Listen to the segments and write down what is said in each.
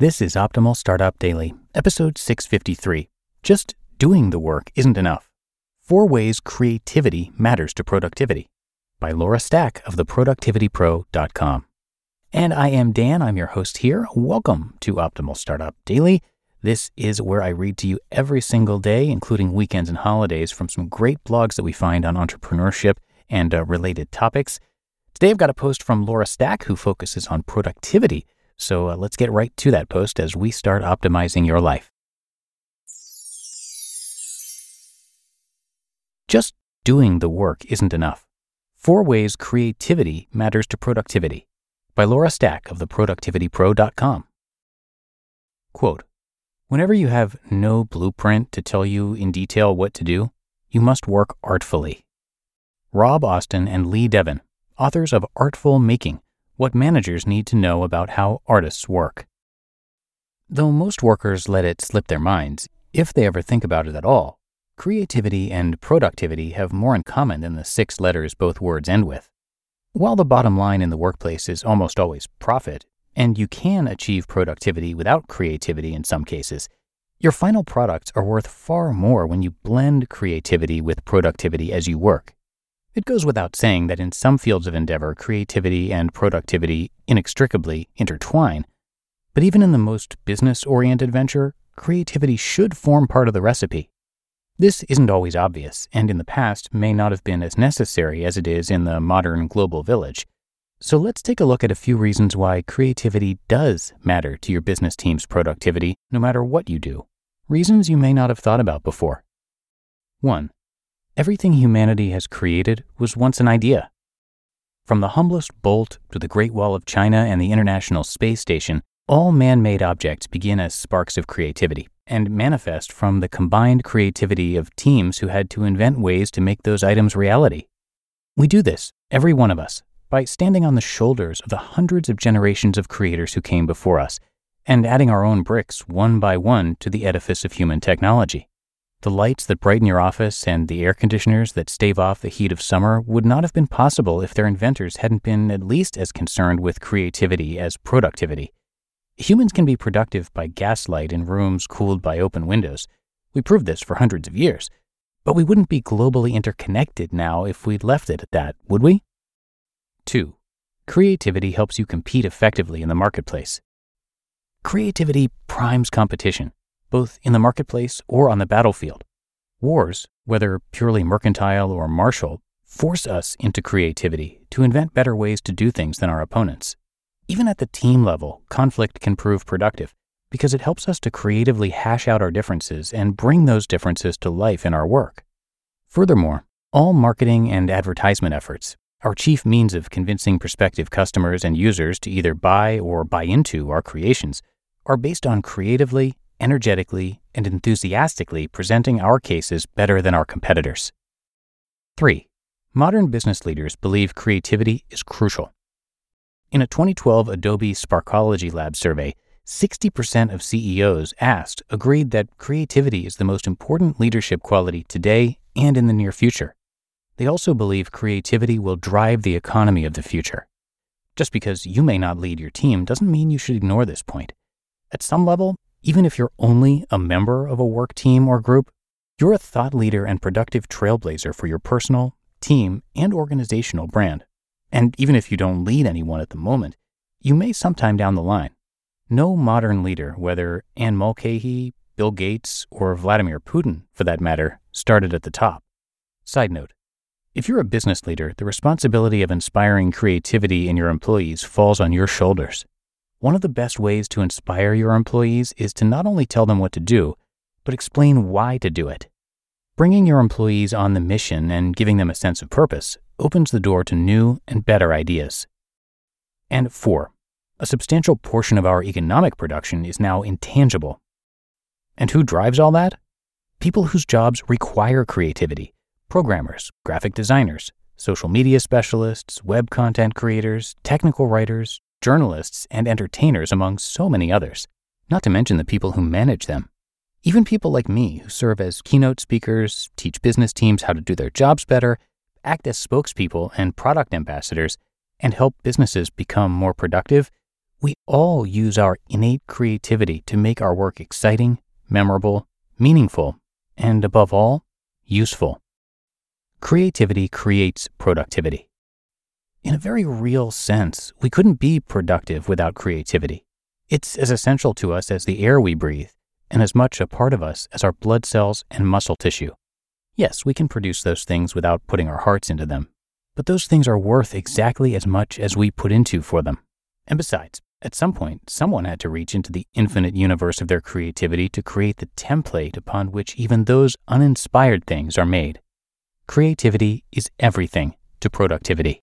This is Optimal Startup Daily, episode 653. Just doing the work isn't enough. Four ways creativity matters to productivity by Laura Stack of theproductivitypro.com. And I am Dan, I'm your host here. Welcome to Optimal Startup Daily. This is where I read to you every single day, including weekends and holidays, from some great blogs that we find on entrepreneurship and uh, related topics. Today I've got a post from Laura Stack who focuses on productivity so uh, let's get right to that post as we start optimizing your life. Just doing the work isn't enough. Four ways creativity matters to productivity by Laura Stack of theproductivitypro.com. Quote, Whenever you have no blueprint to tell you in detail what to do, you must work artfully. Rob Austin and Lee Devin, authors of Artful Making, what managers need to know about how artists work. Though most workers let it slip their minds, if they ever think about it at all, creativity and productivity have more in common than the six letters both words end with. While the bottom line in the workplace is almost always profit, and you can achieve productivity without creativity in some cases, your final products are worth far more when you blend creativity with productivity as you work. It goes without saying that in some fields of endeavor, creativity and productivity inextricably intertwine. But even in the most business oriented venture, creativity should form part of the recipe. This isn't always obvious, and in the past may not have been as necessary as it is in the modern global village. So let's take a look at a few reasons why creativity does matter to your business team's productivity, no matter what you do. Reasons you may not have thought about before. 1. Everything humanity has created was once an idea. From the humblest bolt to the Great Wall of China and the International Space Station, all man made objects begin as sparks of creativity and manifest from the combined creativity of teams who had to invent ways to make those items reality. We do this, every one of us, by standing on the shoulders of the hundreds of generations of creators who came before us and adding our own bricks one by one to the edifice of human technology. The lights that brighten your office and the air conditioners that stave off the heat of summer would not have been possible if their inventors hadn't been at least as concerned with creativity as productivity. Humans can be productive by gaslight in rooms cooled by open windows. We proved this for hundreds of years. But we wouldn't be globally interconnected now if we'd left it at that, would we? 2. Creativity helps you compete effectively in the marketplace. Creativity primes competition both in the marketplace or on the battlefield. Wars, whether purely mercantile or martial, force us into creativity to invent better ways to do things than our opponents. Even at the team level, conflict can prove productive because it helps us to creatively hash out our differences and bring those differences to life in our work. Furthermore, all marketing and advertisement efforts, our chief means of convincing prospective customers and users to either buy or buy into our creations, are based on creatively energetically, and enthusiastically presenting our cases better than our competitors. 3. Modern business leaders believe creativity is crucial. In a 2012 Adobe Sparkology Lab survey, 60% of CEOs asked agreed that creativity is the most important leadership quality today and in the near future. They also believe creativity will drive the economy of the future. Just because you may not lead your team doesn't mean you should ignore this point. At some level, even if you're only a member of a work team or group, you're a thought leader and productive trailblazer for your personal, team, and organizational brand. And even if you don't lead anyone at the moment, you may sometime down the line. No modern leader, whether Anne Mulcahy, Bill Gates, or Vladimir Putin, for that matter, started at the top. Side note If you're a business leader, the responsibility of inspiring creativity in your employees falls on your shoulders. One of the best ways to inspire your employees is to not only tell them what to do, but explain why to do it. Bringing your employees on the mission and giving them a sense of purpose opens the door to new and better ideas. And four, a substantial portion of our economic production is now intangible. And who drives all that? People whose jobs require creativity programmers, graphic designers, social media specialists, web content creators, technical writers, journalists, and entertainers, among so many others, not to mention the people who manage them. Even people like me, who serve as keynote speakers, teach business teams how to do their jobs better, act as spokespeople and product ambassadors, and help businesses become more productive, We all use our innate creativity to make our work exciting, memorable, meaningful, and above all, useful. Creativity creates productivity. In a very real sense, we couldn't be productive without creativity. It's as essential to us as the air we breathe, and as much a part of us as our blood cells and muscle tissue. Yes, we can produce those things without putting our hearts into them, but those things are worth exactly as much as we put into for them. And besides, at some point, someone had to reach into the infinite universe of their creativity to create the template upon which even those uninspired things are made. Creativity is everything to productivity.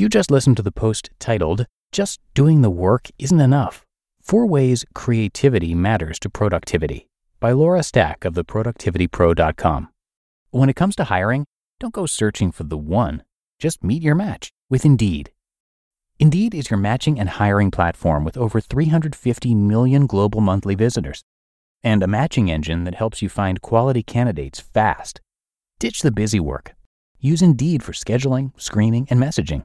You just listened to the post titled, Just Doing the Work Isn't Enough Four Ways Creativity Matters to Productivity by Laura Stack of theproductivitypro.com. When it comes to hiring, don't go searching for the one, just meet your match with Indeed. Indeed is your matching and hiring platform with over 350 million global monthly visitors and a matching engine that helps you find quality candidates fast. Ditch the busy work. Use Indeed for scheduling, screening, and messaging.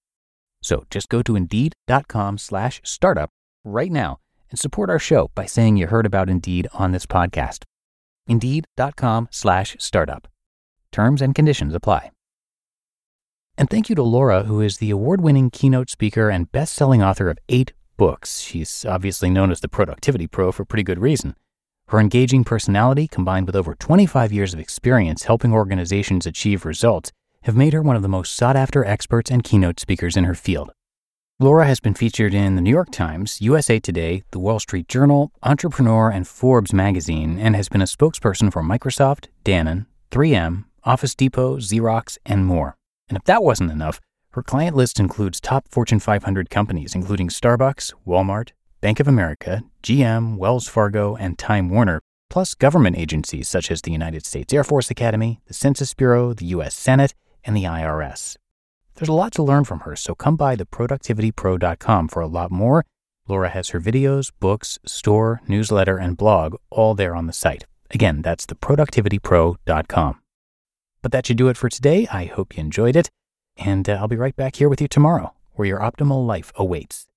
So just go to indeed.com slash startup right now and support our show by saying you heard about Indeed on this podcast. Indeed.com slash startup. Terms and conditions apply. And thank you to Laura, who is the award winning keynote speaker and best selling author of eight books. She's obviously known as the Productivity Pro for pretty good reason. Her engaging personality, combined with over 25 years of experience helping organizations achieve results, have made her one of the most sought after experts and keynote speakers in her field. Laura has been featured in the New York Times, USA Today, the Wall Street Journal, Entrepreneur, and Forbes magazine, and has been a spokesperson for Microsoft, Danone, 3M, Office Depot, Xerox, and more. And if that wasn't enough, her client list includes top Fortune 500 companies, including Starbucks, Walmart, Bank of America, GM, Wells Fargo, and Time Warner, plus government agencies such as the United States Air Force Academy, the Census Bureau, the U.S. Senate, and the IRS. There's a lot to learn from her, so come by theproductivitypro.com for a lot more. Laura has her videos, books, store, newsletter, and blog all there on the site. Again, that's theproductivitypro.com. But that should do it for today. I hope you enjoyed it, and uh, I'll be right back here with you tomorrow, where your optimal life awaits.